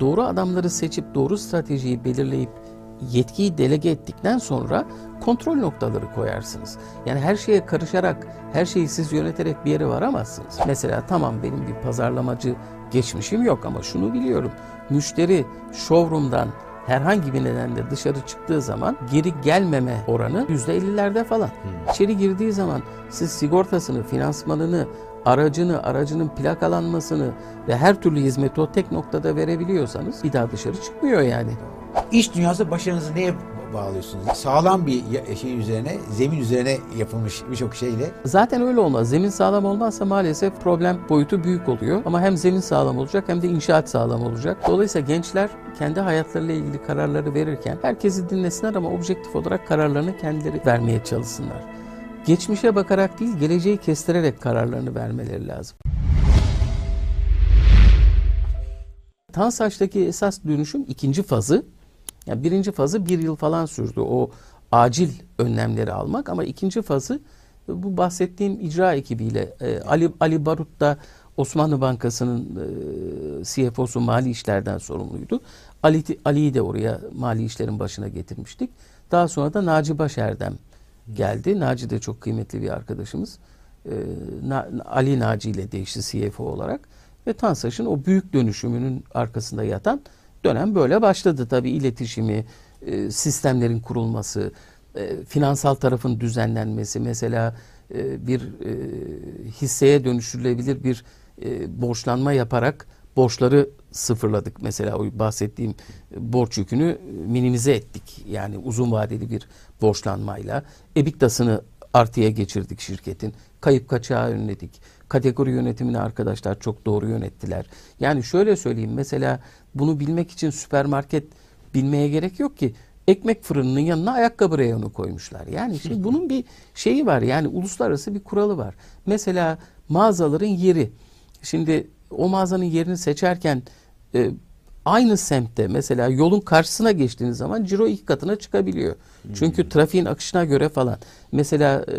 Doğru adamları seçip doğru stratejiyi belirleyip yetkiyi delege ettikten sonra kontrol noktaları koyarsınız. Yani her şeye karışarak, her şeyi siz yöneterek bir yere varamazsınız. Mesela tamam benim bir pazarlamacı geçmişim yok ama şunu biliyorum. Müşteri showroom'dan herhangi bir nedenle dışarı çıktığı zaman geri gelmeme oranı %50'lerde falan. İçeri girdiği zaman siz sigortasını, finansmanını, aracını, aracının plakalanmasını ve her türlü hizmeti o tek noktada verebiliyorsanız bir daha dışarı çıkmıyor yani. İş dünyası başarınızı neye bağlıyorsunuz? Sağlam bir şey üzerine, zemin üzerine yapılmış birçok şeyle Zaten öyle olmaz. Zemin sağlam olmazsa maalesef problem boyutu büyük oluyor. Ama hem zemin sağlam olacak hem de inşaat sağlam olacak. Dolayısıyla gençler kendi hayatlarıyla ilgili kararları verirken herkesi dinlesinler ama objektif olarak kararlarını kendileri vermeye çalışsınlar. Geçmişe bakarak değil, geleceği kestirerek kararlarını vermeleri lazım. Tansaç'taki esas dönüşüm ikinci fazı. Yani birinci fazı bir yıl falan sürdü o acil önlemleri almak ama ikinci fazı bu bahsettiğim icra ekibiyle e, Ali Ali Barut da Osmanlı Bankası'nın e, CFO'su mali işlerden sorumluydu. Ali Ali'yi de oraya mali işlerin başına getirmiştik. Daha sonra da Naci Başerdem geldi. Naci de çok kıymetli bir arkadaşımız. E, Na- Ali Naci ile değişti CFO olarak ve Tansaç'ın o büyük dönüşümünün arkasında yatan dönem böyle başladı. Tabii iletişimi, e, sistemlerin kurulması, e, finansal tarafın düzenlenmesi, mesela e, bir e, hisseye dönüştürülebilir bir e, borçlanma yaparak borçları sıfırladık. Mesela o bahsettiğim borç yükünü minimize ettik. Yani uzun vadeli bir borçlanmayla. EBITDA'sını artıya geçirdik şirketin. Kayıp kaçağı önledik. Kategori yönetimini arkadaşlar çok doğru yönettiler. Yani şöyle söyleyeyim mesela bunu bilmek için süpermarket bilmeye gerek yok ki. Ekmek fırınının yanına ayakkabı reyonu koymuşlar. Yani şimdi bunun bir şeyi var. Yani uluslararası bir kuralı var. Mesela mağazaların yeri. Şimdi o mağazanın yerini seçerken e, aynı semtte mesela yolun karşısına geçtiğiniz zaman ciro iki katına çıkabiliyor. Çünkü trafiğin akışına göre falan. Mesela e,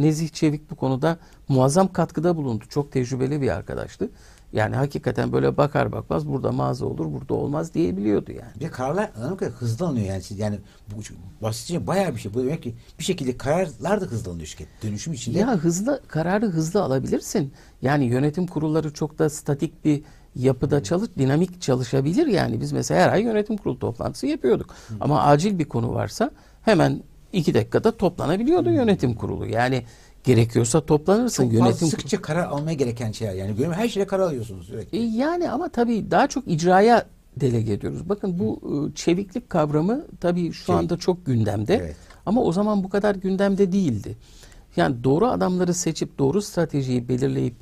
Nezih Çevik bu konuda muazzam katkıda bulundu. Çok tecrübeli bir arkadaştı. Yani hakikaten böyle bakar bakmaz burada mağaza olur, burada olmaz diyebiliyordu yani. bir de kararlar anladığım kadarıyla hızlı alınıyor yani. Siz- Yani bu basitçe bayağı bir şey. Bu demek ki bir şekilde kararlar da hızlı alınıyor şirket. Dönüşüm içinde. Ya hızlı kararı hızlı alabilirsin. Yani yönetim kurulları çok da statik bir yapıda çalış, dinamik çalışabilir yani. Biz mesela her ay yönetim kurulu toplantısı yapıyorduk. Ama acil bir konu varsa hemen iki dakikada toplanabiliyordu yönetim kurulu. Yani gerekiyorsa toplanırsın. çok yönetim fazla sıkça karar almaya gereken şeyler. Yani her şeyle karar alıyorsunuz sürekli. E, Yani ama tabii daha çok icraya delege ediyoruz. Bakın bu e, çeviklik kavramı tabii şu Çevik. anda çok gündemde. Evet. Ama o zaman bu kadar gündemde değildi. Yani doğru adamları seçip doğru stratejiyi belirleyip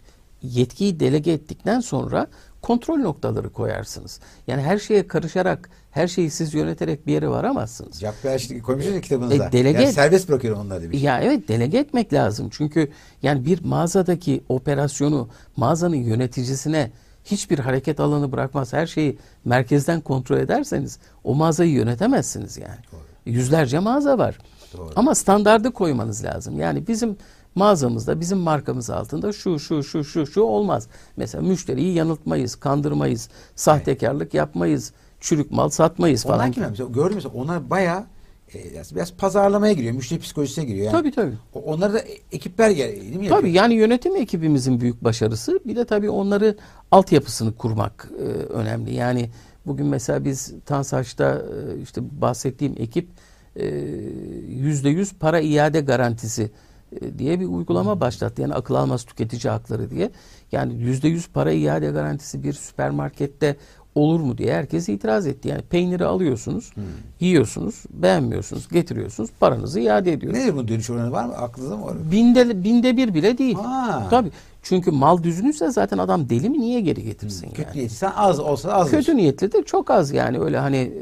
yetkiyi delege ettikten sonra kontrol noktaları koyarsınız. Yani her şeye karışarak, her şeyi siz yöneterek bir yere varamazsınız. Jack Welch koymuşsunuz kitabınızda. E, delege- yani serbest bırakıyorum onları demiş. Ya evet delege etmek lazım. Çünkü yani bir mağazadaki operasyonu mağazanın yöneticisine hiçbir hareket alanı bırakmaz. Her şeyi merkezden kontrol ederseniz o mağazayı yönetemezsiniz yani. Yüzlerce mağaza var. Doğru. Ama standardı koymanız lazım. Yani bizim mağazamızda, bizim markamız altında şu şu şu şu şu olmaz. Mesela müşteriyi yanıltmayız, kandırmayız, sahtekarlık yapmayız, çürük mal satmayız falan. Onlar? Mesela gördüm mesela onlar bayağı e, biraz pazarlamaya giriyor. Müşteri psikolojisine giriyor. Yani Tabii tabii. O- Onları da ekipler gel- değil mi? Tabii yapıyor? yani yönetim ekibimizin büyük başarısı bir de tabii onları altyapısını kurmak e, önemli. Yani bugün mesela biz Tansaç'ta e, işte bahsettiğim ekip e, yüzde yüz para iade garantisi e, diye bir uygulama başlattı. Yani akıl almaz tüketici hakları diye. Yani yüzde yüz para iade garantisi bir süpermarkette olur mu diye herkes itiraz etti. Yani peyniri alıyorsunuz, yiyorsunuz, beğenmiyorsunuz, getiriyorsunuz, paranızı iade ediyorsunuz. Nedir bu dönüş oranı var mı? Aklınızda mı var? Binde, binde bir bile değil. Ha. Tabii. Çünkü mal düzgünse zaten adam deli mi niye geri getirsin Kötü yani? niyeti. Sen az olsa az. Kötü niyetli de çok az yani öyle hani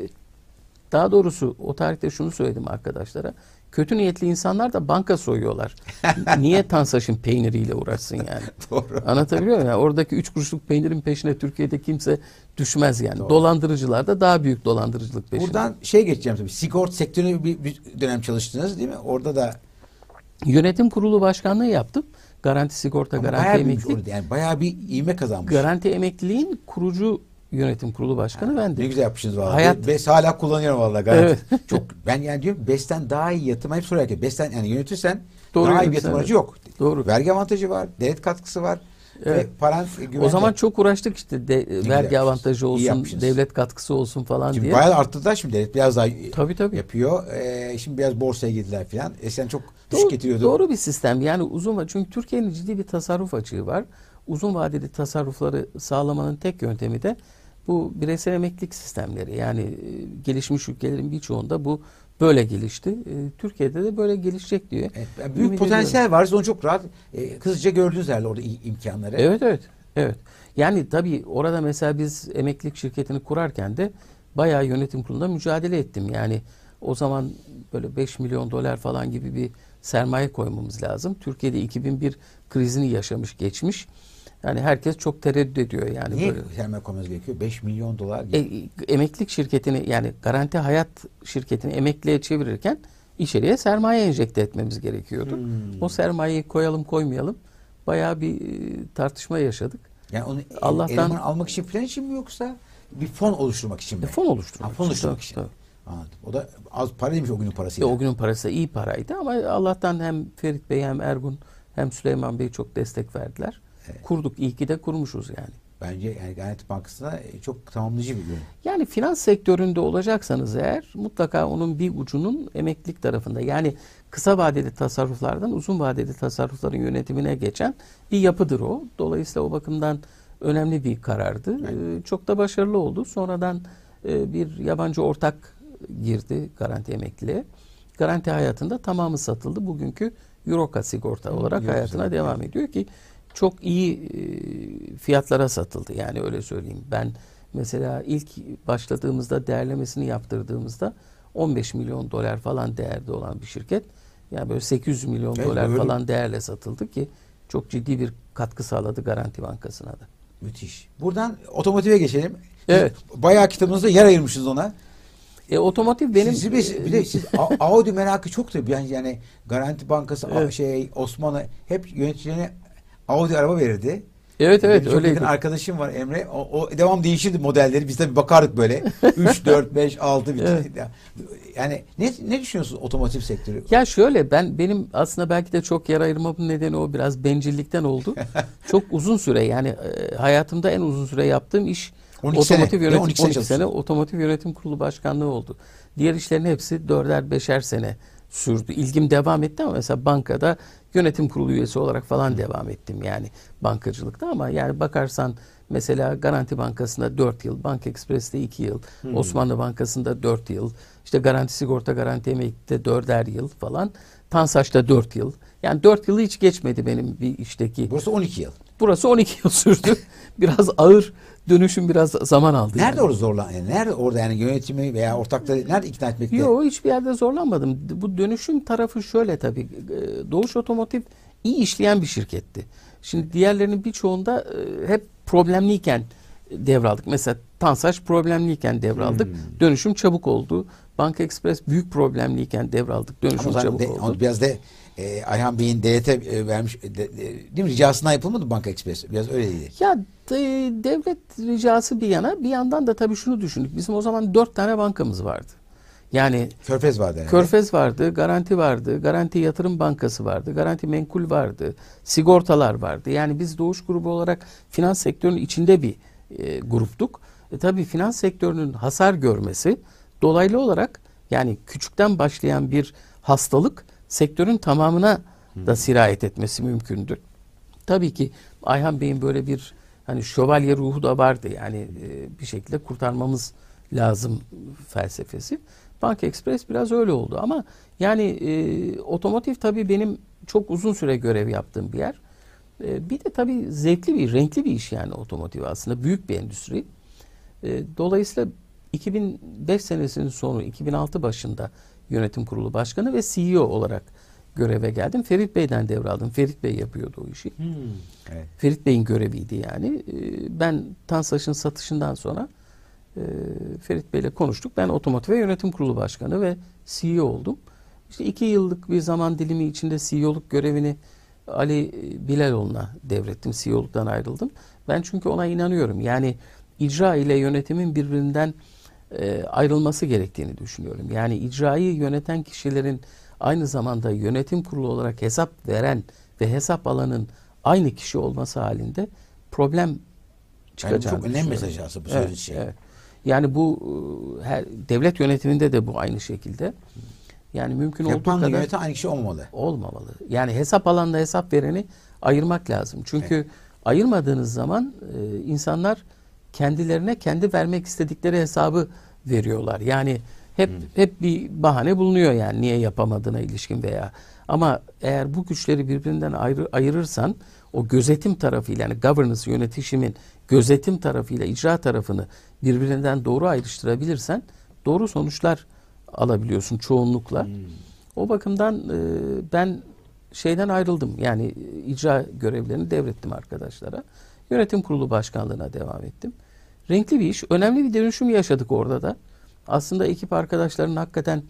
daha doğrusu o tarihte şunu söyledim arkadaşlara. Kötü niyetli insanlar da banka soyuyorlar. niye Tansaç'ın peyniriyle uğraşsın yani? Doğru. Anlatabiliyor muyum? Yani oradaki üç kuruşluk peynirin peşine Türkiye'de kimse düşmez yani. Dolandırıcılar da daha büyük dolandırıcılık peşinde. Buradan şey geçeceğim tabii. Sigort sektörüne bir, bir dönem çalıştınız değil mi? Orada da Yönetim kurulu başkanlığı yaptım. Garanti sigorta, ama garanti emeklilik. Yani bayağı bir ivme kazanmış. Garanti emekliliğin kurucu yönetim kurulu başkanı Ne bendim. güzel yapmışsınız vallahi. Hayat- Bes hala kullanıyorum vallahi gayet. Evet. Çok ben yani diyorum Bes'ten daha iyi yatırım hep soruyor Bes'ten yani yönetirsen Doğru daha iyi yatırım aracı yok. Doğru. Vergi avantajı var, devlet katkısı var Evet. ve paran güvende. O zaman çok uğraştık işte de, vergi yapmışsınız. avantajı olsun, devlet katkısı olsun falan Şimdi diye. bayağı arttırdılar şimdi devlet biraz daha Tabii, tabii. yapıyor. Ee, şimdi biraz borsaya girdiler falan. Eskiden çok düşük Doğru, getiriyordu. doğru bir sistem. Yani uzun çünkü Türkiye'nin ciddi bir tasarruf açığı var. Uzun vadeli tasarrufları sağlamanın tek yöntemi de bu bireysel emeklilik sistemleri. Yani e, gelişmiş ülkelerin birçoğunda bu böyle gelişti. E, Türkiye'de de böyle gelişecek diyor. Evet, yani büyük Ümit potansiyel var. Onu çok rahat e, hızlıca gördünüz herhalde orada imkanları. Evet evet. Evet. Yani tabii orada mesela biz emeklilik şirketini kurarken de bayağı yönetim kurulunda mücadele ettim. Yani o zaman böyle 5 milyon dolar falan gibi bir sermaye koymamız lazım. Türkiye'de 2001 krizini yaşamış, geçmiş. Yani herkes çok tereddüt ediyor yani Niye böyle. sermaye koymanız gerekiyor? 5 milyon dolar. E, emeklilik şirketini yani garanti hayat şirketini emekliye çevirirken içeriye sermaye enjekte etmemiz gerekiyordu. Hmm. O sermayeyi koyalım koymayalım bayağı bir e, tartışma yaşadık. Yani onu Allah'tan- eleman almak için falan için mi yoksa bir fon oluşturmak için mi? E, fon oluşturmak Ha, fon oluşturmak için. tabii. Anladım. O da az para değilmiş o günün E, parasıyla. o günün parası iyi paraydı ama Allah'tan hem Ferit Bey hem Ergun hem Süleyman Bey çok destek verdiler. Evet. Kurduk. iyi ki de kurmuşuz yani. Bence yani Garanti Bankası'na e, çok tamamlayıcı bir ürün. Yani finans sektöründe olacaksanız eğer mutlaka onun bir ucunun emeklilik tarafında. Yani kısa vadeli tasarruflardan uzun vadeli tasarrufların yönetimine geçen bir yapıdır o. Dolayısıyla o bakımdan önemli bir karardı. Ee, çok da başarılı oldu. Sonradan e, bir yabancı ortak girdi garanti emekliliğe. Garanti hayatında tamamı satıldı. Bugünkü Euroka sigorta olarak Euroka hayatına sigorta, devam ediyor ki çok iyi e, fiyatlara satıldı. Yani öyle söyleyeyim. Ben mesela ilk başladığımızda değerlemesini yaptırdığımızda 15 milyon dolar falan değerde olan bir şirket yani böyle 800 milyon Evet, dolar öyle. falan değerle satıldı ki çok ciddi bir katkı sağladı Garanti Bankası'na da. Müthiş. Buradan otomotive geçelim. Evet. Bayağı kitabınızda yer ayırmışsınız ona. E, otomotiv benim Siz bir, bir de siz A- Audi merakı çok tabii. Yani, yani Garanti Bankası Evet. şey Osmanlı hep yöneticilerine Audi araba verirdi. Evet evet Benim öyleydi. yakın arkadaşım var Emre. O, o devam değişirdi modelleri. Biz tabii bakardık böyle. 3, 4, 5, 6 bir Evet. Yani ne, ne düşünüyorsunuz otomotiv sektörü? Ya şöyle ben benim aslında belki de çok yer ayırmamın nedeni o biraz bencillikten oldu. çok uzun süre yani e, hayatımda en uzun süre yaptığım iş 12 sene, otomotiv mi? yönetim 12 12 sene sene, çalıştın. otomotiv yönetim kurulu başkanlığı oldu. Diğer işlerin hepsi dörder beşer sene sürdü. İlgim devam etti ama mesela bankada yönetim kurulu üyesi olarak falan devam ettim yani bankacılıkta ama yani bakarsan mesela Garanti Bankası'nda 4 yıl, Bank Express'te 2 yıl, Osmanlı Bankası'nda 4 yıl, işte Garanti Sigorta Garanti Emekli'de 4'er yıl falan, Tansaç'ta 4 yıl. Yani 4 yılı hiç geçmedi benim bir işteki. Burası 12 yıl. Burası 12 yıl sürdü. biraz ağır dönüşüm biraz zaman aldı. Nerede yani. orada zorlan? Yani nerede orada yani yönetimi veya ortakları nerede ikna etmekte? Yok hiçbir yerde zorlanmadım. Bu dönüşüm tarafı şöyle tabii. e, Doğuş Otomotiv iyi işleyen bir şirketti. Şimdi diğerlerinin birçoğunda e, hep problemliyken devraldık. Mesela Tansaç problemliyken devraldık. Hmm. Dönüşüm çabuk oldu. Bank Express büyük problemliyken devraldık. Dönüşüm Ama çabuk de, oldu. biraz da e, Ayhan Bey'in DYT e, vermiş e, de, de- değil mi? Ricasından yapılmadı Banka Express? Biraz öyleydi. Ya de- devlet ricası bir yana bir yandan da tabii şunu düşündük. Bizim o zaman dört tane bankamız vardı. Yani Körfez vardı herhalde. Körfez vardı, Garanti vardı, Garanti Yatırım Bankası vardı, Garanti Menkul vardı, sigortalar vardı. Yani biz Doğuş Grubu olarak finans sektörünün içinde bir e, gruptuk. E, tabii finans sektörünün hasar görmesi dolaylı olarak yani küçükten başlayan bir hastalık sektörün tamamına da sirayet etmesi mümkündü. Tabii ki Ayhan Bey'in böyle bir hani şövalye ruhu da vardı. Yani e, bir şekilde kurtarmamız lazım felsefesi. Bank Express biraz öyle oldu ama yani e, otomotiv tabii benim çok uzun süre görev yaptığım bir yer. E, bir de tabii zevkli bir, renkli bir iş yani otomotiv aslında. Büyük bir endüstri. E, dolayısıyla 2005 senesinin sonu, 2006 başında yönetim kurulu başkanı ve CEO olarak göreve geldim. Ferit Bey'den devraldım. Ferit Bey yapıyordu o işi. Evet. Ferit Bey'in göreviydi yani. Ee, Ben Tansaç'ın satışından sonra e, Ferit Bey'le konuştuk. Ben Otomotiv ve Yönetim Kurulu Başkanı ve CEO oldum. İşte iki yıllık bir zaman dilimi içinde CEO'luk görevini Ali Bilaloğlu'na devrettim. CEO'luktan ayrıldım. Ben çünkü ona inanıyorum. Yani icra ile yönetimin birbirinden e, ayrılması gerektiğini düşünüyorum. Yani icrayı yöneten kişilerin aynı zamanda yönetim kurulu olarak hesap veren ve hesap alanın aynı kişi olması halinde problem Yani çıkacağını çok önemli mesaj aslında bu Evet, söylediğiniz şey. evet. Yani bu e, her, devlet yönetiminde de bu aynı şekilde. Yani mümkün olduğu Yapanla kadar yöneten aynı kişi olmamalı. olmamalı. Yani hesap alanla hesap vereni ayırmak lazım. Çünkü ayırmadığınız zaman e, insanlar kendilerine kendi vermek istedikleri hesabı veriyorlar. Yani hep hep bir bahane bulunuyor yani niye yapamadığına ilişkin veya ama eğer bu güçleri birbirinden ayrı, ayırırsan o gözetim tarafıyla yani governance yönetişimin gözetim tarafıyla icra tarafını birbirinden doğru ayrıştırabilirsen doğru sonuçlar alabiliyorsun çoğunlukla. O bakımdan e, ben şeyden ayrıldım. Yani icra görevlerini devrettim arkadaşlara. Yönetim kurulu başkanlığına devam ettim. Renkli bir iş. Önemli bir dönüşüm yaşadık orada da. Aslında ekip arkadaşlarının hakikaten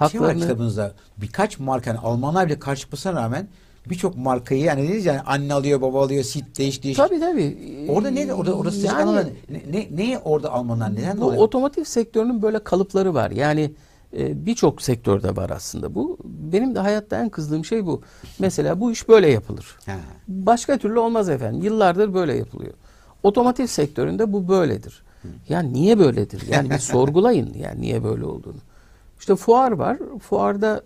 Bir şey var haklarını kitabınızda. Birkaç marka yani Almanlar bile karşı çıkmasına rağmen birçok markayı yani dediniz yani anne alıyor baba alıyor sit değiş değiş. Tabii tabii. Orada ne orada sıcak Yani- ne, ne, neye orada Almanlar neden Bu dolayı? otomotiv sektörünün böyle kalıpları var. Yani e, birçok sektörde var aslında bu. Benim de hayatta en kızdığım şey bu. Mesela bu iş böyle yapılır. Başka türlü olmaz efendim. Yıllardır böyle yapılıyor. Otomotiv sektöründe bu böyledir. Yani niye böyledir? Yani bir sorgulayın yani niye böyle olduğunu. İşte fuar var. Fuarda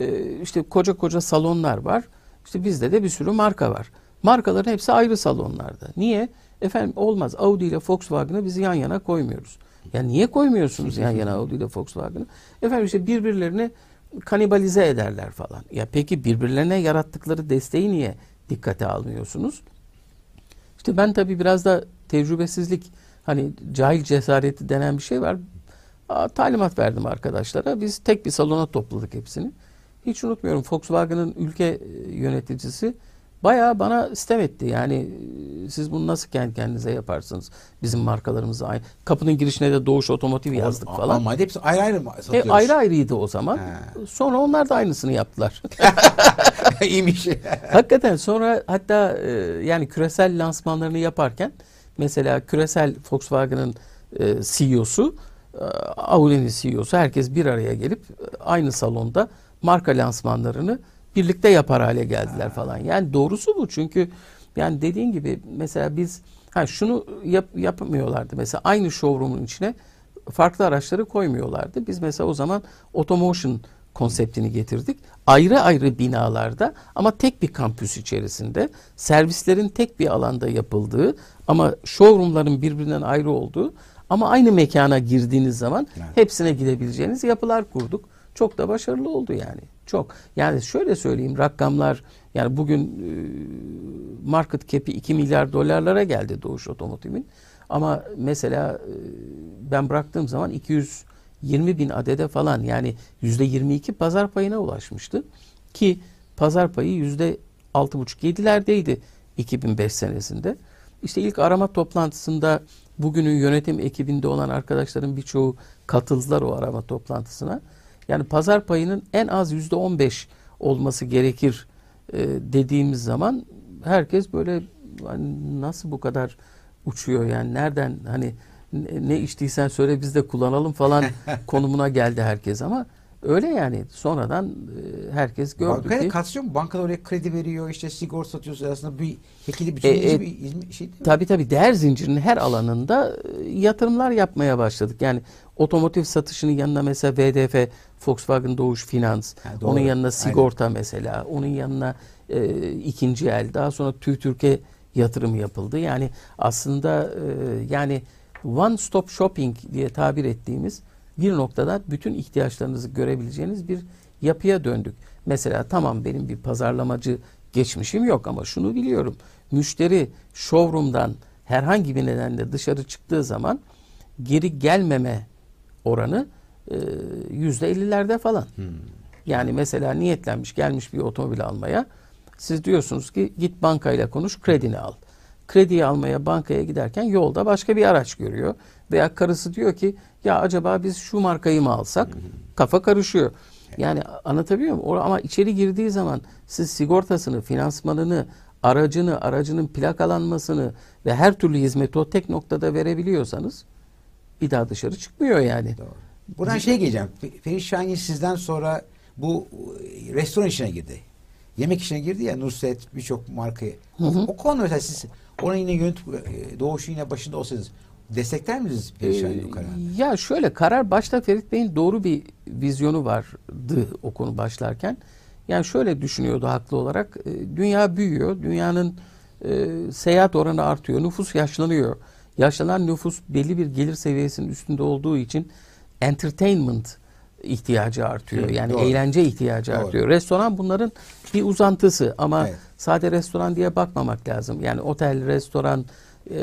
e, işte koca koca salonlar var. İşte bizde de bir sürü marka var. Markaların hepsi ayrı salonlarda. Niye? Efendim olmaz. Audi ile Volkswagen'ı biz yan yana koymuyoruz. Ya niye koymuyorsunuz yan yana Audi ile Volkswagen'ı? Efendim işte birbirlerini kanibalize ederler falan. Ya peki birbirlerine yarattıkları desteği niye dikkate almıyorsunuz? İşte ben tabii biraz da tecrübesizlik hani cahil cesareti denen bir şey var. Aa, talimat verdim arkadaşlara. Biz tek bir salona topladık hepsini. Hiç unutmuyorum Volkswagen'ın ülke e, yöneticisi bayağı bana istem etti. Yani e, siz bunu nasıl kendi kendinize yaparsınız? Bizim markalarımızı aynı. Kapının girişine de Doğuş Otomotiv yazdık Al- falan. Almanya'da hepsi ayrı ayrı mı E, satıyoruz? ayrı ayrıydı o zaman. Ha. Sonra onlar da aynısını yaptılar. İyiymiş. Hakikaten sonra hatta e, yani küresel lansmanlarını yaparken mesela küresel Volkswagen'ın e, CEO'su e, Audi'nin CEO'su herkes bir araya gelip e, aynı salonda marka lansmanlarını birlikte yapar hale geldiler falan. Yani doğrusu bu çünkü yani dediğin gibi mesela biz ha şunu yap, yapmıyorlardı. Mesela aynı showroom'un içine farklı araçları koymuyorlardı. Biz mesela o zaman automotion konseptini getirdik. Ayrı ayrı binalarda ama tek bir kampüs içerisinde servislerin tek bir alanda yapıldığı ama showroomların birbirinden ayrı olduğu ama aynı mekana girdiğiniz zaman Evet. hepsine gidebileceğiniz yapılar kurduk. Çok da başarılı oldu yani. Çok. Yani şöyle söyleyeyim rakamlar yani bugün e, market cap'i 2 milyar dolarlara geldi Doğuş Otomotiv'in. Ama mesela e, ben bıraktığım zaman 220 bin adede falan yani yüzde 22 pazar payına ulaşmıştı. Ki pazar payı yüzde 6,5-7'lerdeydi 2005 senesinde. İşte ilk arama toplantısında bugünün yönetim ekibinde olan arkadaşların birçoğu katıldılar o arama toplantısına. Yani pazar payının en az yüzde 15 olması gerekir e, dediğimiz zaman herkes böyle hani nasıl bu kadar uçuyor yani nereden hani ne, ne içtiysen söyle biz de kullanalım falan konumuna geldi herkes ama öyle yani sonradan e, herkes gördü Bankaya ki mu? Bankalar oraya kredi veriyor, işte sigorta satıyorsun aslında bir şekilde E, bütünleyici e, bir şey değil mi? Tabii tabii değer zincirinin her alanında e, yatırımlar yapmaya başladık. Yani otomotiv satışının yanına mesela VDF, Volkswagen Doğuş Finans, Ha, doğru. onun yanına Aynen. sigorta mesela, onun yanına e, ikinci el, daha sonra TÜRK'e yatırım yapıldı. Yani aslında e, yani one stop shopping diye tabir ettiğimiz bir noktada bütün ihtiyaçlarınızı görebileceğiniz bir yapıya döndük. Mesela tamam benim bir pazarlamacı geçmişim yok ama şunu biliyorum. Müşteri showroom'dan herhangi bir nedenle dışarı çıktığı zaman geri gelmeme oranı e, yüzde ellilerde falan. Yani mesela niyetlenmiş gelmiş bir otomobil almaya. Siz diyorsunuz ki git bankayla konuş kredini al. Krediyi almaya bankaya giderken yolda başka bir araç görüyor. Veya karısı diyor ki ya acaba biz şu markayı mı alsak? Kafa karışıyor. Yani anlatabiliyor muyum? Ama içeri girdiği zaman siz sigortasını, finansmanını, aracını, aracının plakalanmasını ve her türlü hizmeti o tek noktada verebiliyorsanız bir daha dışarı çıkmıyor yani. Doğru. Buradan şey geleceğim. Fe- Ferit Şahin sizden sonra bu e, restoran işine girdi. Yemek işine girdi ya Nusret birçok markayı. O, o konu mesela siz onun yine yönetim e, doğuşu yine başında olsanız destekler misiniz kararını? Ee, Ya şöyle karar başta Ferit Bey'in doğru bir vizyonu vardı o konu başlarken. Yani şöyle düşünüyordu haklı olarak. e, Dünya büyüyor. Dünyanın e, seyahat oranı artıyor. Nüfus yaşlanıyor. Yaşlanan nüfus belli bir gelir seviyesinin üstünde olduğu için entertainment ihtiyacı artıyor. Yani doğru. eğlence ihtiyacı Doğru. artıyor. Restoran bunların bir uzantısı ama Evet. sade restoran diye bakmamak lazım. Yani otel, restoran e,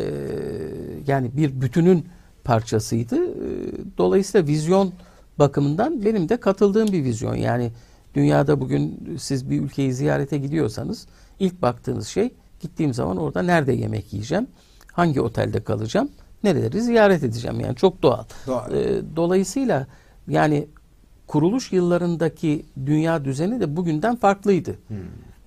yani bir bütünün parçasıydı. E, dolayısıyla vizyon bakımından benim de katıldığım bir vizyon. Yani dünyada bugün siz bir ülkeyi ziyarete gidiyorsanız ilk baktığınız şey gittiğim zaman orada nerede yemek yiyeceğim, hangi otelde kalacağım, nereleri ziyaret edeceğim. Yani çok doğal. Doğal. E, dolayısıyla yani kuruluş yıllarındaki dünya düzeni de bugünden farklıydı.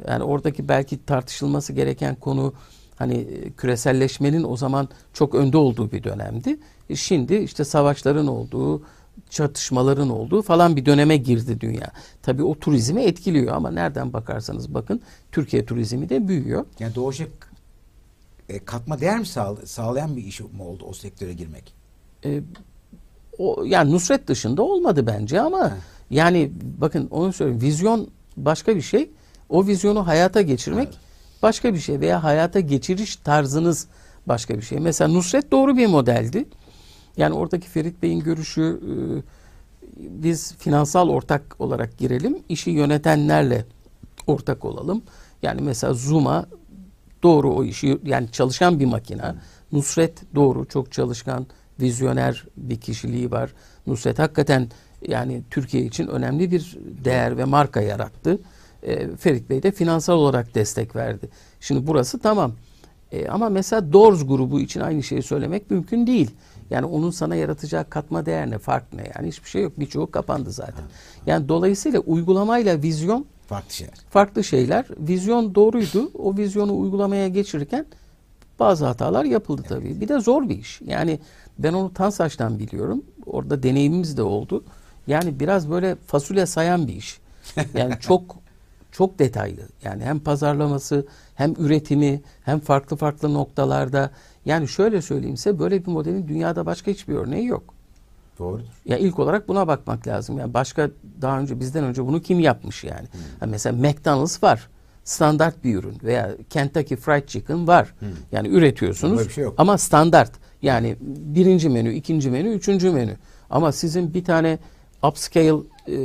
Yani oradaki belki tartışılması gereken konu hani e, küreselleşmenin o zaman çok önde olduğu bir dönemdi. E, Şimdi işte savaşların olduğu, çatışmaların olduğu falan bir döneme girdi dünya. Tabii o turizmi etkiliyor ama nereden bakarsanız bakın Türkiye turizmi de büyüyor. Yani doğuşa e, katma değer mi sağ- sağlayan bir iş mi oldu o sektöre girmek? E, o yani Nusret dışında olmadı bence ama yani bakın onu söyleyeyim vizyon başka bir şey. O vizyonu hayata geçirmek Evet. Başka bir şey veya hayata geçiriş tarzınız başka bir şey. Mesela Nusret doğru bir modeldi. Yani oradaki Ferit Bey'in görüşü e, biz finansal ortak olarak girelim, işi yönetenlerle ortak olalım. Yani mesela Zuma doğru o işi yani çalışan bir makina. Nusret doğru çok çalışkan, vizyoner bir kişiliği var. Nusret hakikaten yani Türkiye için önemli bir değer ve marka yarattı. E, Ferit Bey de finansal olarak destek verdi. Şimdi burası tamam. E, ama mesela Doors grubu için aynı şeyi söylemek mümkün değil. Yani onun sana yaratacağı katma değer ne, fark ne? Yani hiçbir şey yok. Birçoğu kapandı zaten. Yani dolayısıyla uygulamayla vizyon Farklı şeyler. farklı şeyler. Vizyon doğruydu. O vizyonu uygulamaya geçirirken bazı hatalar yapıldı tabii. Bir de zor bir iş. Yani ben onu Tansaç'tan biliyorum. Orada deneyimimiz de oldu. Yani biraz böyle fasulye sayan bir iş. Yani çok çok detaylı. Yani hem pazarlaması, hem üretimi, hem farklı farklı noktalarda. Yani şöyle söyleyeyim size böyle bir modelin dünyada başka hiçbir örneği yok. Doğrudur. Ya ilk olarak buna bakmak lazım. Yani başka daha önce bizden önce bunu kim yapmış yani? Ha mesela McDonald's var. Standart bir ürün veya Kentucky Fried Chicken var. Yani üretiyorsunuz Böyle bir şey yok. ama standart. Yani birinci menü, ikinci menü, üçüncü menü. Ama sizin bir tane upscale e,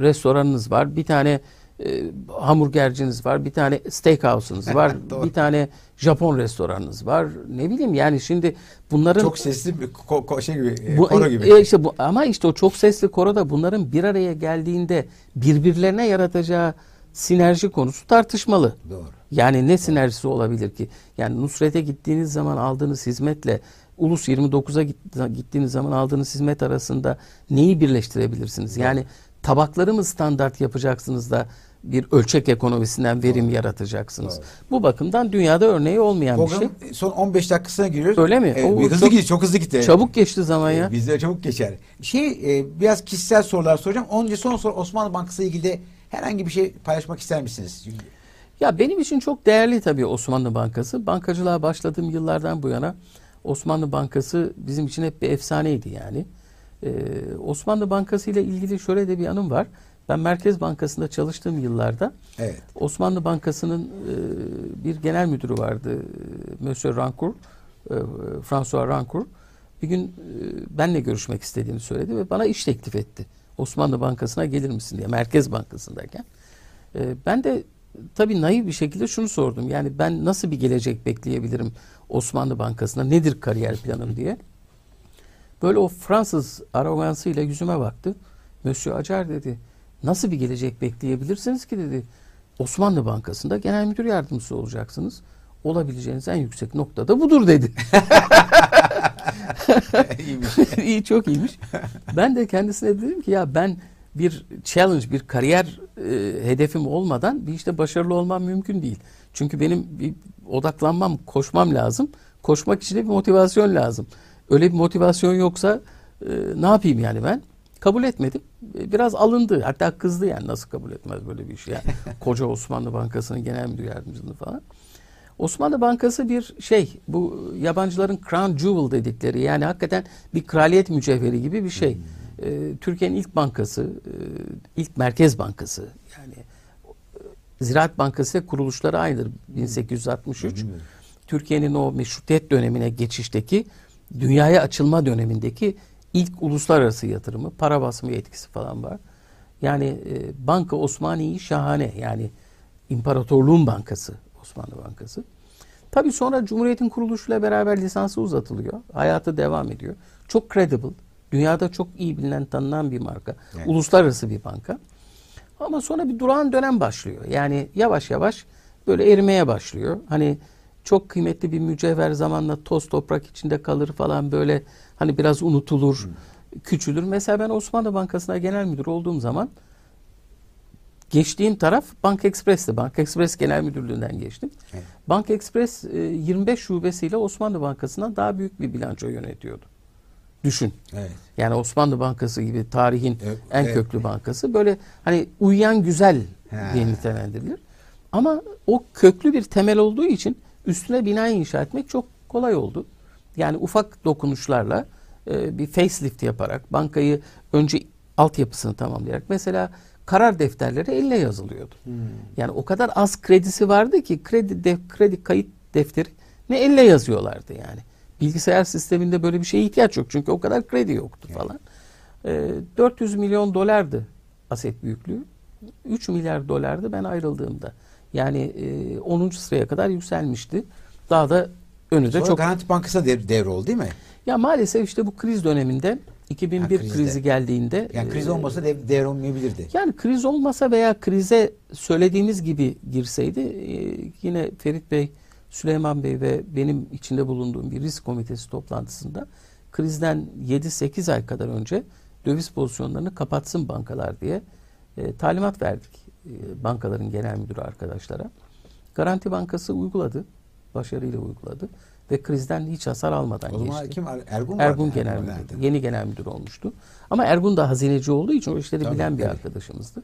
restoranınız var. Bir tane e, hamburgerciniz var. Bir tane steakhouse'unuz var. Bir tane Japon restoranınız var. Ne bileyim yani şimdi bunların Çok sesli bir ko- ko- şey gibi, e, bu, koro gibi. e, işte bu, ama işte o çok sesli koro da bunların bir araya geldiğinde birbirlerine yaratacağı sinerji konusu tartışmalı. Doğru. Yani ne sinerjisi olabilir ki? Yani Nusret'e gittiğiniz zaman aldığınız hizmetle Ulus 29'a git- gittiğiniz zaman aldığınız hizmet arasında neyi birleştirebilirsiniz? Yani tabakları mı standart yapacaksınız da bir ölçek ekonomisinden verim yaratacaksınız? Doğru. Bu bakımdan dünyada örneği olmayan bir şey. Son 15 dakikasına giriyoruz. Öyle mi? E, Oo, hızlı çok- gidiyor, çok hızlı gitti. Çabuk geçti zaman ya. E, Bizde çabuk geçer. Şey e, biraz kişisel sorular soracağım. Önce son soru Osmanlı Bankası ile ilgili de herhangi bir şey paylaşmak ister misiniz? Ya benim için çok değerli tabii Osmanlı Bankası. Bankacılığa başladığım yıllardan bu yana Osmanlı Bankası bizim için hep bir efsaneydi yani. Ee, Osmanlı Bankası ile ilgili şöyle de bir anım var. Ben Merkez Bankası'nda çalıştığım yıllarda Evet. Osmanlı Bankası'nın e, bir genel müdürü vardı. e, Monsieur Rancourt, e, François Rancourt. Bir gün e, benle görüşmek istediğini söyledi ve bana iş teklif etti. Osmanlı Bankası'na gelir misin diye Merkez Bankası'ndayken. E, ben de tabii naif bir şekilde şunu sordum. Yani ben nasıl bir gelecek bekleyebilirim Osmanlı Bankası'na? Nedir kariyer planım diye. Böyle o Fransız arogansıyla yüzüme baktı. Monsieur Acar dedi. Nasıl bir gelecek bekleyebilirsiniz ki dedi. Osmanlı Bankası'nda genel müdür yardımcısı olacaksınız. Olabileceğiniz en yüksek nokta da budur dedi. İyiymiş. İyi çok iyiymiş. Ben de kendisine dedim ki ya ben bir challenge, bir kariyer e, hedefim olmadan bir işte başarılı olmam mümkün değil. Çünkü benim bir odaklanmam, koşmam lazım. Koşmak için de bir motivasyon lazım. Öyle bir motivasyon yoksa e, ne yapayım yani ben? Kabul etmedim. Biraz alındı. Hatta kızdı yani nasıl kabul etmez böyle bir iş ya. Koca Osmanlı Bankası'nın genel müdür yardımcılığı falan. Osmanlı Bankası bir şey, bu yabancıların crown jewel dedikleri yani hakikaten bir kraliyet mücevheri gibi bir şey. Ee, Türkiye'nin ilk bankası, e, ilk merkez bankası yani e, Ziraat Bankası ile kuruluşları aynıdır 1863. Bilmiyorum. Türkiye'nin o meşrutiyet dönemine geçişteki dünyaya açılma dönemindeki ilk uluslararası yatırımı, para basma etkisi falan var. Yani e, Banka Osmaniye şahane yani imparatorluğun bankası Osmanlı Bankası. Tabii sonra Cumhuriyet'in kuruluşuyla beraber lisansı uzatılıyor. Hayatı devam ediyor. Çok credible. Dünyada çok iyi bilinen, tanınan bir marka. Evet. Uluslararası bir banka. Ama sonra bir durağan dönem başlıyor. Yani yavaş yavaş böyle erimeye başlıyor. Hani çok kıymetli bir mücevher zamanla toz toprak içinde kalır falan böyle hani biraz unutulur, küçülür. Mesela ben Osmanlı Bankası'na genel müdür olduğum zaman geçtiğim taraf Bank Express'ti. Bank Express Genel Müdürlüğü'nden geçtim. Evet. Bank Express e, 25 şubesiyle Osmanlı Bankası'ndan daha büyük bir bilanço yönetiyordu. Düşün. Evet. Yani Osmanlı Bankası gibi tarihin Evet, en evet. köklü bankası böyle hani uyuyan güzel Ha. diye nitelendirilir. Ama o köklü bir temel olduğu için üstüne bina inşa etmek çok kolay oldu. Yani ufak dokunuşlarla e, bir facelift yaparak bankayı önce altyapısını tamamlayarak mesela karar defterleri elle yazılıyordu. Hmm. Yani o kadar az kredisi vardı ki kredi def- kredi kayıt defteri ne elle yazıyorlardı yani. Bilgisayar sisteminde böyle bir şeye ihtiyaç yok çünkü o kadar kredi yoktu falan. Ee, 400 milyon dolardı aset büyüklüğü. 3 milyar dolardı ben ayrıldığımda. Yani e, 10. sıraya kadar yükselmişti. Daha da önü de Sonra çok Garanti Bankası'na dev, devre değil mi? ya maalesef işte bu kriz döneminde 2001 Ha, krizde. krizi geldiğinde Yani kriz e, olmasa dev, devre olmayabilirdi. yani kriz olmasa veya krize söylediğimiz gibi girseydi e, yine Ferit Bey, Süleyman Bey ve benim içinde bulunduğum bir risk komitesi toplantısında krizden 7-8 ay kadar önce döviz pozisyonlarını kapatsın bankalar diye e, talimat verdik e, bankaların genel müdürü arkadaşlara. Garanti Bankası uyguladı, başarıyla uyguladı ve krizden hiç hasar almadan O zaman geçti. kim? Ergun. Ergun genel müdür. Yeni genel müdür olmuştu. Ama Ergun da hazineci olduğu için o işleri Tabii, bilen bir tabii. arkadaşımızdı.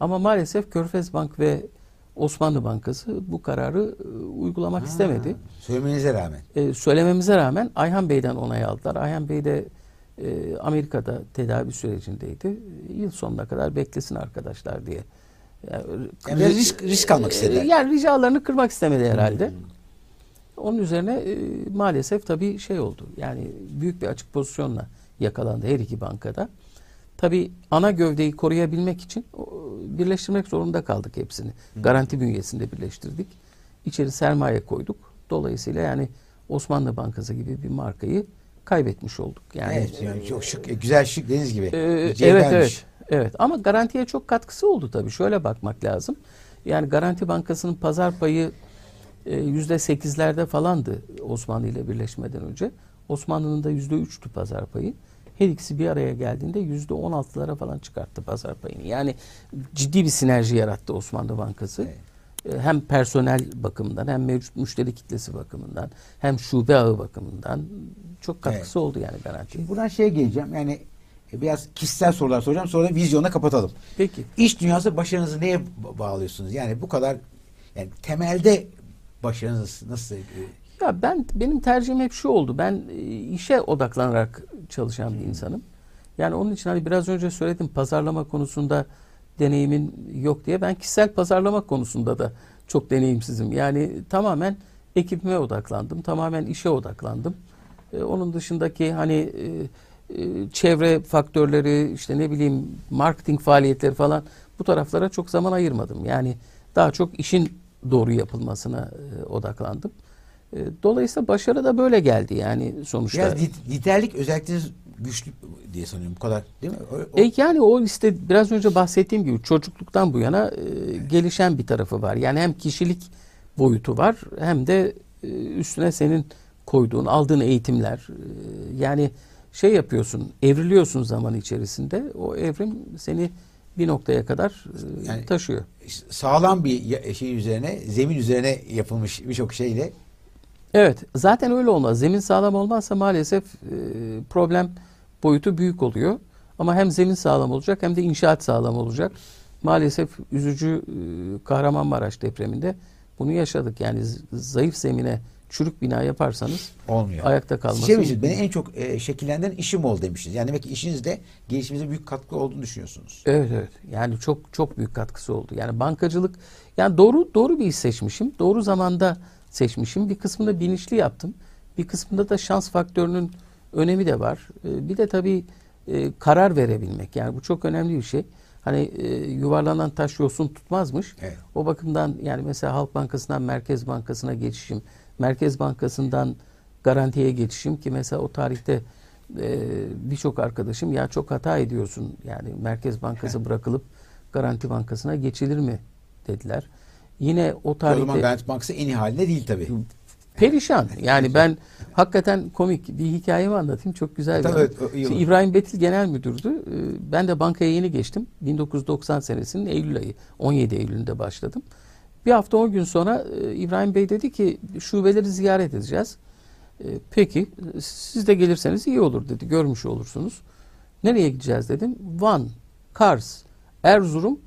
Ama maalesef Körfez Bank ve Osmanlı Bankası bu kararı e, uygulamak Ha, istemedi. Söylemenize rağmen. E, söylememize rağmen Ayhan Bey'den onay aldılar. Ayhan Bey de e, Amerika'da tedavi sürecindeydi. Yıl sonuna kadar beklesin arkadaşlar diye. Yani, Yani risk- risk almak E, istediler. Yani ricalarını kırmak istemedi herhalde. Hmm. Onun üzerine e, maalesef tabii şey oldu. Yani büyük bir açık pozisyonla yakalandı her iki bankada. Tabii ana gövdeyi koruyabilmek için birleştirmek zorunda kaldık hepsini. Garanti bünyesinde birleştirdik. İçeri sermaye koyduk. Dolayısıyla yani Osmanlı Bankası gibi bir markayı kaybetmiş olduk. Yani evet, yani çok şık, güzel şık deniz gibi. Bir evet evet. Evet ama garantiye çok katkısı oldu tabii. Şöyle bakmak lazım. Yani Garanti Bankası'nın pazar payı e, yüzde sekizlerde falandı Osmanlı ile birleşmeden önce. Osmanlı'nın da yüzde üçtü pazar payı. Her ikisi bir araya geldiğinde yüzde on altılara falan çıkarttı pazar payını. Yani ciddi bir sinerji yarattı Osmanlı Bankası. Evet. E, Hem personel bakımından hem mevcut müşteri kitlesi bakımından hem şube ağı bakımından çok katkısı oldu yani garanti. Şimdi buradan şeye geleceğim. Yani e, biraz kişisel sorular soracağım. Sonra da vizyona kapatalım. Peki. İş dünyası başarınızı neye ba- bağlıyorsunuz? Yani bu kadar yani temelde başarınız nasıl? Ya ben benim tercihim hep şu oldu. Ben e, işe odaklanarak çalışan bir insanım. Yani onun için hani biraz önce söyledim pazarlama konusunda deneyimin yok diye. Ben kişisel pazarlama konusunda da çok deneyimsizim. Yani tamamen ekibime odaklandım. Tamamen işe odaklandım. E, onun dışındaki hani e, e, çevre faktörleri işte ne bileyim marketing faaliyetleri falan bu taraflara çok zaman ayırmadım. Yani daha çok işin doğru yapılmasına e, odaklandım. E, Dolayısıyla başarı da böyle geldi yani sonuçta. Biraz liderlik özellikleriniz güçlü diye sanıyorum. Bu kadar değil mi? O- o- E yani o işte biraz önce bahsettiğim gibi çocukluktan bu yana e, gelişen bir tarafı var. Yani hem kişilik boyutu var hem de e, üstüne senin koyduğun, aldığın eğitimler. e, yani şey yapıyorsun, evriliyorsun zaman içerisinde. O evrim seni bir noktaya kadar e, Yani- taşıyor. Sağlam bir şey üzerine, zemin üzerine yapılmış birçok şeyle Evet, zaten öyle olmaz. Zemin sağlam olmazsa maalesef e, problem boyutu büyük oluyor. Ama hem zemin sağlam olacak hem de inşaat sağlam olacak. Maalesef üzücü e, Kahramanmaraş depreminde bunu yaşadık. Yani zayıf zemine çürük bina yaparsanız olmuyor. ayakta kalması. Şey demiştiniz, beni en çok e, şekillendiren işim oldu demiştiniz. Yani demek ki işinizde gelişimize büyük katkı olduğunu düşünüyorsunuz. Evet evet. Yani çok çok büyük katkısı oldu. Yani bankacılık yani doğru doğru bir iş seçmişim. Doğru zamanda seçmişim. Bir kısmında bilinçli yaptım. Bir kısmında da şans faktörünün önemi de var. Ee, Bir de tabii e, karar verebilmek. Yani bu çok önemli bir şey. Hani e, yuvarlanan taş yosun tutmazmış. Evet. O bakımdan yani mesela Halk Bankası'ndan Merkez Bankası'na geçişim, Merkez Bankası'ndan garantiye geçişim ki mesela o tarihte e, birçok arkadaşım ya çok hata ediyorsun yani Merkez Bankası bırakılıp Garanti Bankası'na geçilir mi dediler. Yine o O zaman tarihte Garanti Bankası en iyi halinde değil tabii. perişan. Yani ben hakikaten komik bir hikayemi anlatayım. Çok güzel bir Tabii, evet, o Şimdi. İbrahim Betil genel müdürdü. Ee, Ben de bankaya yeni geçtim. 1990 senesinin Eylül ayı. 17 Eylül'ünde başladım. Bir hafta 10 gün sonra e, İbrahim Bey dedi ki şubeleri ziyaret edeceğiz. E, Peki siz de gelirseniz iyi olur dedi. Görmüş olursunuz. Nereye gideceğiz dedim. Van, Kars, Erzurum,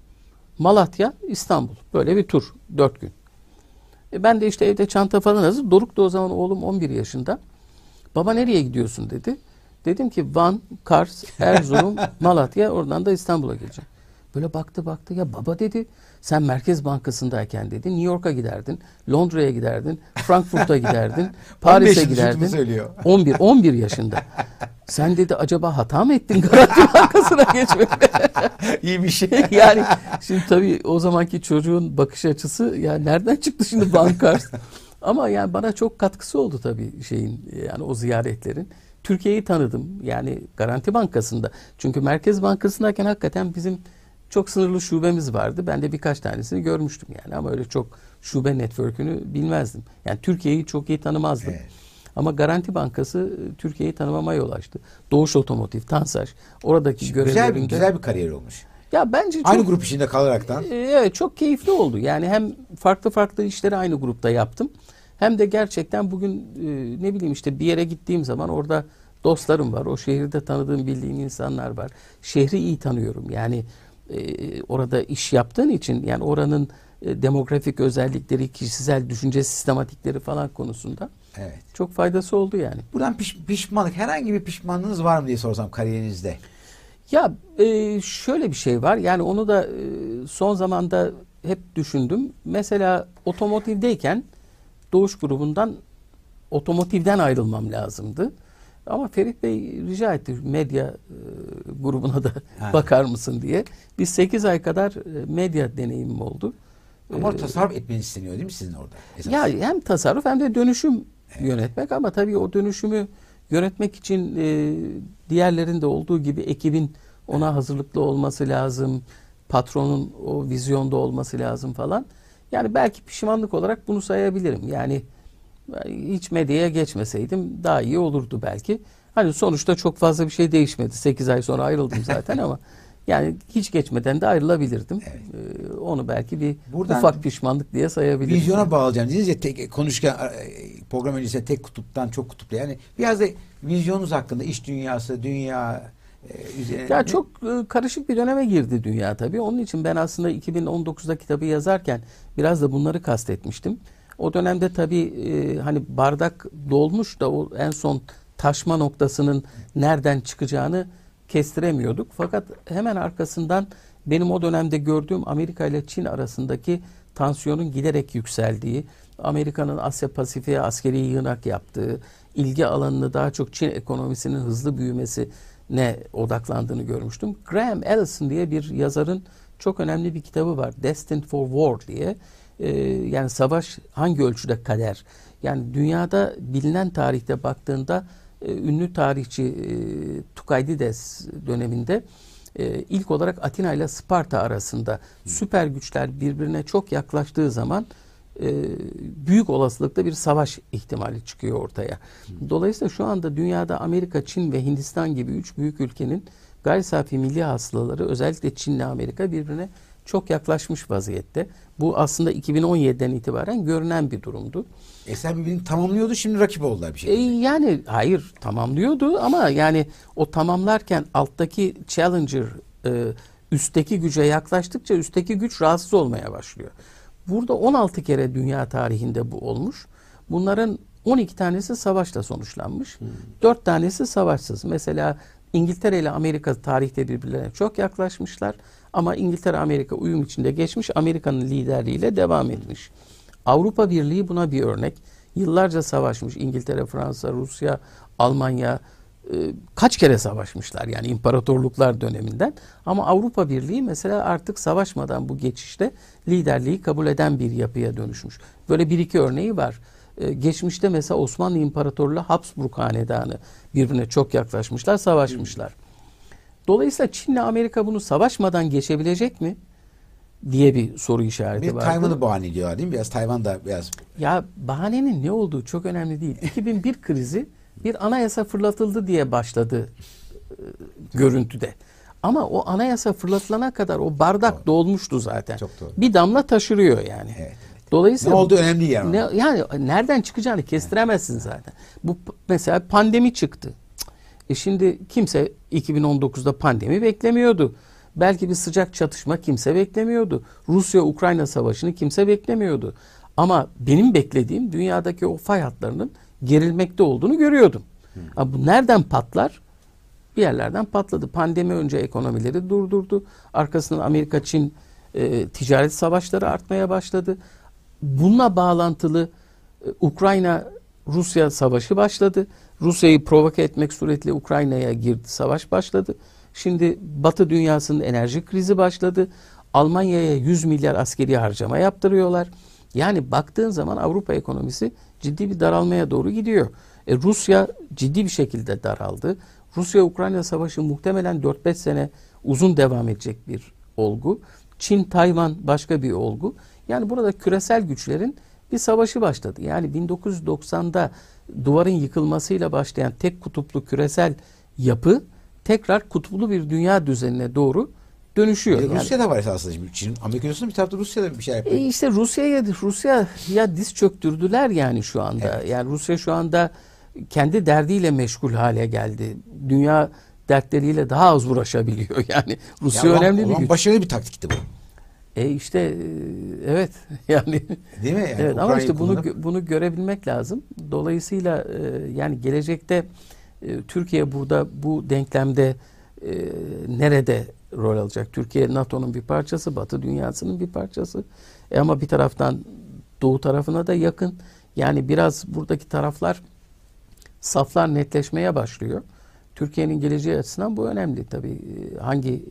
Malatya, İstanbul. Böyle bir tur. Dört gün. E ben de işte evde çanta falan hazır. Doruk da o zaman oğlum 11 yaşında. Baba nereye gidiyorsun dedi. Dedim ki Van, Kars, Erzurum, Malatya oradan da İstanbul'a geleceğim. Böyle baktı baktı ya baba dedi sen Merkez Bankası'ndayken dedi New York'a giderdin, Londra'ya giderdin, Frankfurt'a giderdin, 15 Paris'e giderdin. söylüyor. 11 11 yaşında. Sen dedi acaba hata mı ettin Garanti Bankası'na geçmekte? İyi bir şey. yani şimdi tabii o zamanki çocuğun bakış açısı ya nereden çıktı şimdi bankar? Ama yani bana çok katkısı oldu tabii şeyin yani o ziyaretlerin. Türkiye'yi tanıdım yani Garanti Bankası'nda. Çünkü Merkez Bankası'ndayken hakikaten bizim çok sınırlı şubemiz vardı. Ben de birkaç tanesini görmüştüm yani ama öyle çok şube network'ünü bilmezdim. Yani Türkiye'yi çok iyi tanımazdım. Evet. Ama Garanti Bankası e, Türkiye'yi tanımama yol açtı. Doğuş Otomotiv, Tansaç oradaki Güzel bir, görevlerinde. güzel bir kariyer olmuş. Ya bence çok Aynı grup içinde kalaraktan. e, Evet çok keyifli oldu. Yani hem farklı farklı işleri aynı grupta yaptım. Hem de gerçekten bugün e, ne bileyim işte bir yere gittiğim zaman orada dostlarım var. O şehirde tanıdığım bildiğim insanlar var. Şehri iyi tanıyorum. Yani e, orada iş yaptığın için yani oranın e, demografik özellikleri, kişisel düşünce sistematikleri falan konusunda Evet. çok faydası oldu yani. Buradan piş- pişmanlık, herhangi bir pişmanlığınız var mı diye sorsam kariyerinizde. Ya e, şöyle bir şey var. Yani onu da e, son zamanda hep düşündüm. Mesela otomotivdeyken Doğuş grubundan otomotivden ayrılmam lazımdı. Ama Ferit Bey rica etti medya e, grubuna da Ha. bakar mısın diye. Biz 8 ay kadar e, medya deneyimim oldu. Ama Ee, tasarruf etmeniz isteniyor değil mi sizin orada? Esas. Ya hem tasarruf hem de dönüşüm yönetmek ama tabii o dönüşümü yönetmek için e, diğerlerinde olduğu gibi ekibin ona hazırlıklı olması lazım. Patronun o vizyonda olması lazım falan. Yani belki pişmanlık olarak bunu sayabilirim. Yani hiç medyaya geçmeseydim daha iyi olurdu belki. Hani sonuçta çok fazla bir şey değişmedi. 8 ay sonra ayrıldım zaten ama yani hiç geçmeden de ayrılabilirdim. Evet. Ee, onu belki bir Buradan- ufak pişmanlık diye sayabilirim. Vizyona bağlayacağım. Dediniz ya tek, konuşurken e, program öncesinde tek kutuptan çok kutuplu. Yani biraz da vizyonunuz hakkında iş dünyası, dünya e, üzerine. Ya çok e, karışık bir döneme girdi dünya tabii. Onun için ben aslında 2019'da kitabı yazarken biraz da bunları kastetmiştim. O dönemde tabii e, hani bardak dolmuş da o en son taşma noktasının nereden çıkacağını kestiremiyorduk. Fakat hemen arkasından benim o dönemde gördüğüm Amerika ile Çin arasındaki tansiyonun giderek yükseldiği, Amerika'nın Asya Pasifik'e askeri yığınak yaptığı, ilgi alanını daha çok Çin ekonomisinin hızlı büyümesine odaklandığını görmüştüm. Graham Allison diye bir yazarın çok önemli bir kitabı var. Destined for War diye. Ee, yani savaş hangi ölçüde kader? Yani dünyada bilinen tarihte baktığında e, ünlü tarihçi e, Tukaydides döneminde e, ilk olarak Atina ile Sparta arasında süper güçler birbirine çok yaklaştığı zaman e, büyük olasılıkla bir savaş ihtimali çıkıyor ortaya. Dolayısıyla şu anda dünyada Amerika, Çin ve Hindistan gibi üç büyük ülkenin gayri safi milli hasılaları özellikle Çin'le Amerika birbirine çok yaklaşmış vaziyette. Bu aslında 2017'den itibaren görünen bir durumdu. Eser birbirini tamamlıyordu şimdi rakip oldular bir E, şekilde. yani hayır tamamlıyordu ama yani o tamamlarken alttaki challenger e, üstteki güce yaklaştıkça üstteki güç rahatsız olmaya başlıyor. Burada 16 kere dünya tarihinde bu olmuş. Bunların 12 tanesi savaşla sonuçlanmış. 4 tanesi savaşsız. Mesela İngiltere ile Amerika tarihte birbirlerine çok yaklaşmışlar. Ama İngiltere Amerika uyum içinde geçmiş. Amerika'nın liderliğiyle devam etmiş. Avrupa Birliği buna bir örnek. Yıllarca savaşmış. İngiltere, Fransa, Rusya, Almanya e, kaç kere savaşmışlar yani imparatorluklar döneminden. Ama Avrupa Birliği mesela artık savaşmadan bu geçişte liderliği kabul eden bir yapıya dönüşmüş. Böyle bir iki örneği var. E, geçmişte mesela Osmanlı İmparatorluğu Habsburg Hanedanı birbirine çok yaklaşmışlar, savaşmışlar. Dolayısıyla Çin'le Amerika bunu savaşmadan geçebilecek mi? diye bir soru işareti Bir vardı. Tayvan'ı bahane ediyorlar değil mi? Biraz Tayvan da biraz Ya bahanenin ne olduğu çok önemli değil. 2001 krizi bir anayasa fırlatıldı diye başladı e, görüntüde. Ama o anayasa fırlatılana kadar o bardak dolmuştu zaten. Çok doğru. Bir damla taşırıyor yani. Evet. Dolayısıyla Ne olduğu önemli yani. Ne, yani nereden çıkacağını kestiremezsin zaten. Bu mesela pandemi çıktı. E şimdi kimse 2019'da pandemi beklemiyordu. Belki bir sıcak çatışma kimse beklemiyordu. Rusya-Ukrayna savaşını kimse beklemiyordu. Ama benim beklediğim dünyadaki o fay hatlarının gerilmekte olduğunu görüyordum. Ha, bu nereden patlar? bir yerlerden patladı. Pandemi önce ekonomileri durdurdu. Arkasından Amerika-Çin e, ticaret savaşları artmaya başladı. Bununla bağlantılı e, Ukrayna-Rusya savaşı başladı. Rusya'yı provoke etmek suretiyle Ukrayna'ya girdi. Savaş başladı. Şimdi Batı dünyasının enerji krizi başladı. Almanya'ya 100 milyar askeri harcama yaptırıyorlar. Yani baktığın zaman Avrupa ekonomisi ciddi bir daralmaya doğru gidiyor. E, Rusya ciddi bir şekilde daraldı. Rusya-Ukrayna savaşı muhtemelen 4-5 sene uzun devam edecek bir olgu. Çin-Tayvan başka bir olgu. Yani burada küresel güçlerin bir savaşı başladı. Yani 1990'da duvarın yıkılmasıyla başlayan tek kutuplu küresel yapı tekrar kutuplu bir dünya düzenine doğru dönüşüyor. E, Yani- Rusya'da var esasında şimdi. Çin, Amerika diyorsun bir tarafta Rusya'da bir şey yapıyor. e işte Rusya'ya Rusya ya diz çöktürdüler yani şu anda. Yani Rusya şu anda kendi derdiyle meşgul hale geldi. Dünya dertleriyle daha az uğraşabiliyor. Yani Rusya Ya, önemli olan- bir güç. Başarılı bir taktikti bu. E işte e, evet yani Değil mi? Yani evet ama Ukrayna'yı işte bunu kullanıp- bunu görebilmek lazım. Dolayısıyla e, yani gelecekte e, Türkiye burada bu denklemde e, nerede rol alacak? Türkiye NATO'nun bir parçası, Batı dünyasının bir parçası. E ama bir taraftan Doğu tarafına da yakın. Yani biraz buradaki taraflar saflar netleşmeye başlıyor. Türkiye'nin geleceği açısından bu önemli tabii. Hangi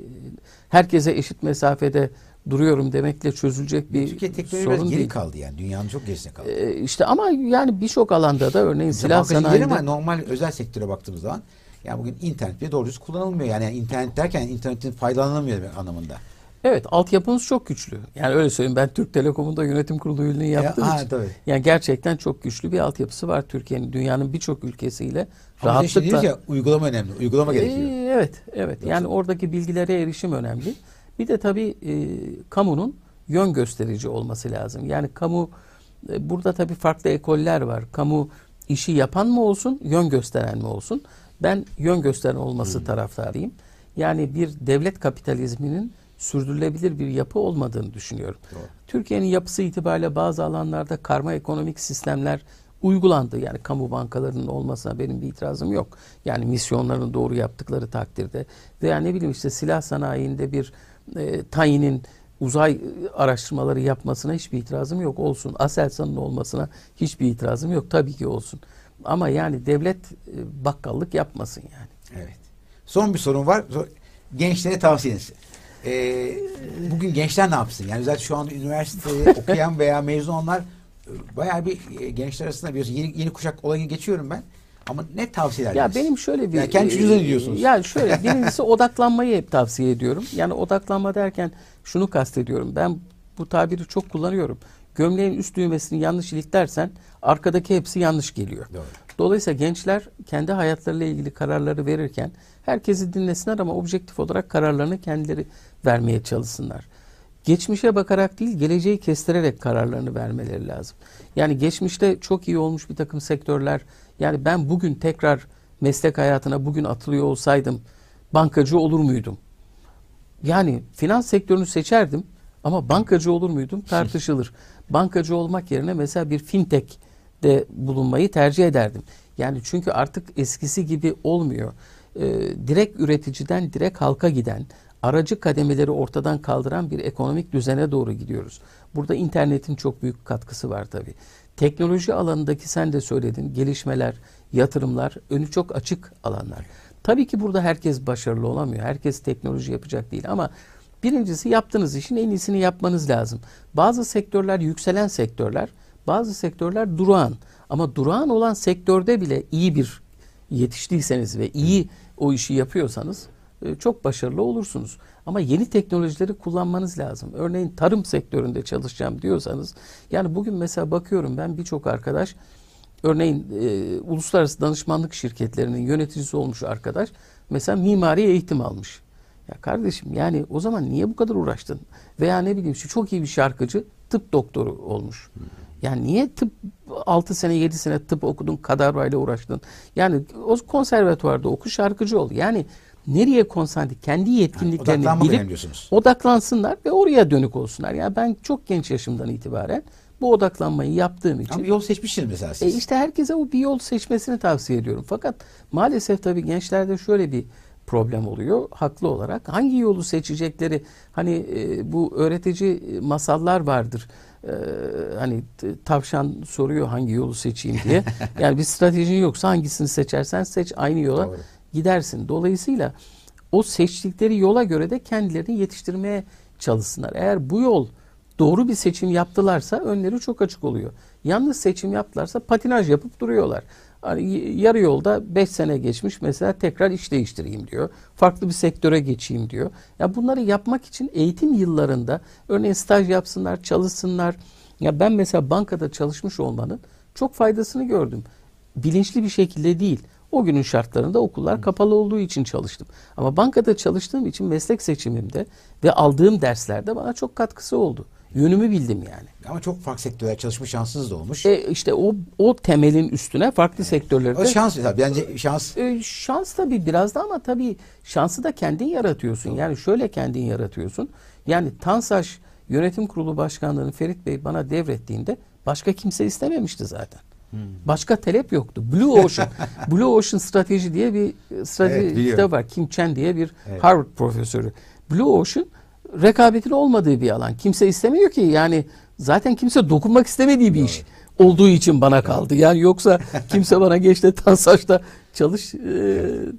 herkese eşit mesafede duruyorum demekle çözülecek bir Türkiye teknoloji sorun biraz geri değil. kaldı yani. Dünyanın çok gerisine kaldı. E, işte ama yani birçok alanda da örneğin silah sanayinde ama normal özel sektöre baktığımız zaman yani bugün internet bile doğru düz kullanılmıyor. Yani internet derken internetin faydalanılmıyor anlamında. evet altyapımız çok güçlü. Yani öyle söyleyeyim ben Türk Telekom'un da yönetim kurulu üyeliğini yaptığım ha, için. tabii. Yani gerçekten çok güçlü bir altyapısı var Türkiye'nin. Dünyanın birçok ülkesiyle Ama işte rahatlıkla diyoruz ya uygulama önemli. Uygulama gerekiyor. Ee, evet, evet. Yani oradaki bilgilere erişim önemli. Bir de tabii e, kamunun yön gösterici olması lazım. Yani kamu e, burada tabii farklı ekoller var. Kamu işi yapan mı olsun, yön gösteren mi olsun? Ben yön gösteren olması taraftarıyım. Yani bir devlet kapitalizminin sürdürülebilir bir yapı olmadığını düşünüyorum. Türkiye'nin yapısı itibariyle bazı alanlarda karma ekonomik sistemler uygulandı. Yani kamu bankalarının olmasına benim bir itirazım yok. Yani misyonlarını doğru yaptıkları takdirde veya ne bileyim işte silah sanayinde bir e, tayinin uzay araştırmaları yapmasına hiçbir itirazım yok. Olsun. Aselsan'ın olmasına hiçbir itirazım yok. Tabii ki olsun. Ama yani devlet e, bakkallık yapmasın yani. Evet. Son bir sorun var. Gençlere tavsiyeniz. Ee, bugün gençler ne yapsın? Yani zaten şu anda üniversitede okuyan veya mezun olanlar e, bayağı bir e, gençler arasında biliyorsun yeni, yeni kuşak olayını geçiyorum ben. Ama ne tavsiye Ya ederdiniz? benim şöyle bir... Yani kendi çocuğunuza ne diyorsunuz? Ya şöyle birincisi odaklanmayı hep tavsiye ediyorum. Yani odaklanma derken şunu kastediyorum. Ben bu tabiri çok kullanıyorum. Gömleğin üst düğmesini yanlış iliklersen arkadaki hepsi yanlış geliyor. Doğru. Dolayısıyla gençler kendi hayatlarıyla ilgili kararları verirken herkesi dinlesinler ama objektif olarak kararlarını kendileri vermeye çalışsınlar. Geçmişe bakarak değil, geleceği kestirerek kararlarını vermeleri lazım. Yani geçmişte çok iyi olmuş bir takım sektörler, yani ben bugün tekrar meslek hayatına bugün atılıyor olsaydım bankacı olur muydum? Yani finans sektörünü seçerdim ama bankacı olur muydum tartışılır. Bankacı olmak yerine mesela bir fintech de bulunmayı tercih ederdim. Yani çünkü artık eskisi gibi olmuyor. Ee, direkt üreticiden direkt halka giden, aracı kademeleri ortadan kaldıran bir ekonomik düzene doğru gidiyoruz. Burada internetin çok büyük katkısı var tabii. Teknoloji alanındaki sen de söyledin gelişmeler, yatırımlar önü çok açık alanlar. Tabii ki burada herkes başarılı olamıyor. Herkes teknoloji yapacak değil ama birincisi yaptığınız işin en iyisini yapmanız lazım. Bazı sektörler yükselen sektörler, bazı sektörler durağan. Ama durağan olan sektörde bile iyi bir yetiştiyseniz ve iyi o işi yapıyorsanız çok başarılı olursunuz. Ama yeni teknolojileri kullanmanız lazım. Örneğin tarım sektöründe çalışacağım diyorsanız yani bugün mesela bakıyorum ben birçok arkadaş örneğin e, uluslararası danışmanlık şirketlerinin yöneticisi olmuş arkadaş mesela mimari eğitim almış. Ya kardeşim yani o zaman niye bu kadar uğraştın? Veya ne bileyim şu çok iyi bir şarkıcı tıp doktoru olmuş. Yani niye tıp 6 sene 7 sene tıp okudun kadarbayla uğraştın? Yani o konservatuvarda oku şarkıcı ol. Yani nereye konsantre kendi yetkinliklerini önemli bilip odaklansınlar ve oraya dönük olsunlar. Yani ben çok genç yaşımdan itibaren bu odaklanmayı yaptığım için Ama yol seçmişsiniz mesela e siz. işte herkese o bir yol seçmesini tavsiye ediyorum. Fakat maalesef tabii gençlerde şöyle bir problem oluyor haklı olarak. Hangi yolu seçecekleri hani e, bu öğretici masallar vardır. E, hani tavşan soruyor hangi yolu seçeyim diye. yani bir stratejin yoksa hangisini seçersen seç aynı yola Doğru. Gidersin. Dolayısıyla o seçtikleri yola göre de kendilerini yetiştirmeye çalışsınlar. Eğer bu yol doğru bir seçim yaptılarsa önleri çok açık oluyor. Yanlış seçim yaptılarsa patinaj yapıp duruyorlar. Hani yarı yolda 5 sene geçmiş mesela tekrar iş değiştireyim diyor. Farklı bir sektöre geçeyim diyor. Ya bunları yapmak için eğitim yıllarında örneğin staj yapsınlar, çalışsınlar. Ya ben mesela bankada çalışmış olmanın çok faydasını gördüm. Bilinçli bir şekilde değil. O günün şartlarında okullar kapalı olduğu için çalıştım. Ama bankada çalıştığım için meslek seçimimde ve aldığım derslerde bana çok katkısı oldu. Yönümü bildim yani. Ama çok farklı sektörlerde çalışma şansınız da olmuş. E işte o o temelin üstüne farklı sektörlerde o şans mesela. Bence şans e, şans tabii biraz da ama tabii şansı da kendin yaratıyorsun. Yani şöyle kendin yaratıyorsun. Yani Tansaş Yönetim Kurulu Başkanlığı'nı Ferit Bey bana devrettiğinde başka kimse istememişti zaten. Hmm. Başka talep yoktu. Blue Ocean, Blue Ocean strateji diye bir strateji Evet, biliyorum. kitabı var. Kim Chen diye bir Evet. Harvard profesörü. Blue Ocean rekabetin olmadığı bir alan. Kimse istemiyor ki yani zaten kimse dokunmak istemediği bir iş olduğu için bana kaldı. Yani yoksa kimse bana geç de Tansaç'ta çalış e,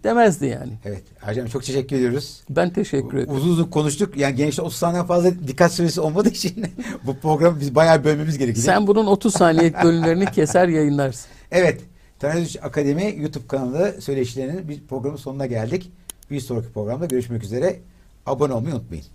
demezdi yani. Evet. Hocam çok teşekkür ediyoruz. Ben teşekkür ederim. Uzun uzun konuştuk. Yani gençler 30 saniyeden fazla dikkat süresi olmadığı için bu programı biz bayağı bölmemiz gerekiyor. Sen bunun 30 saniyelik bölümlerini keser yayınlarsın. Evet. Tanrı Akademi YouTube kanalı söyleşilerinin bir programın sonuna geldik. Bir sonraki programda görüşmek üzere. Abone olmayı unutmayın.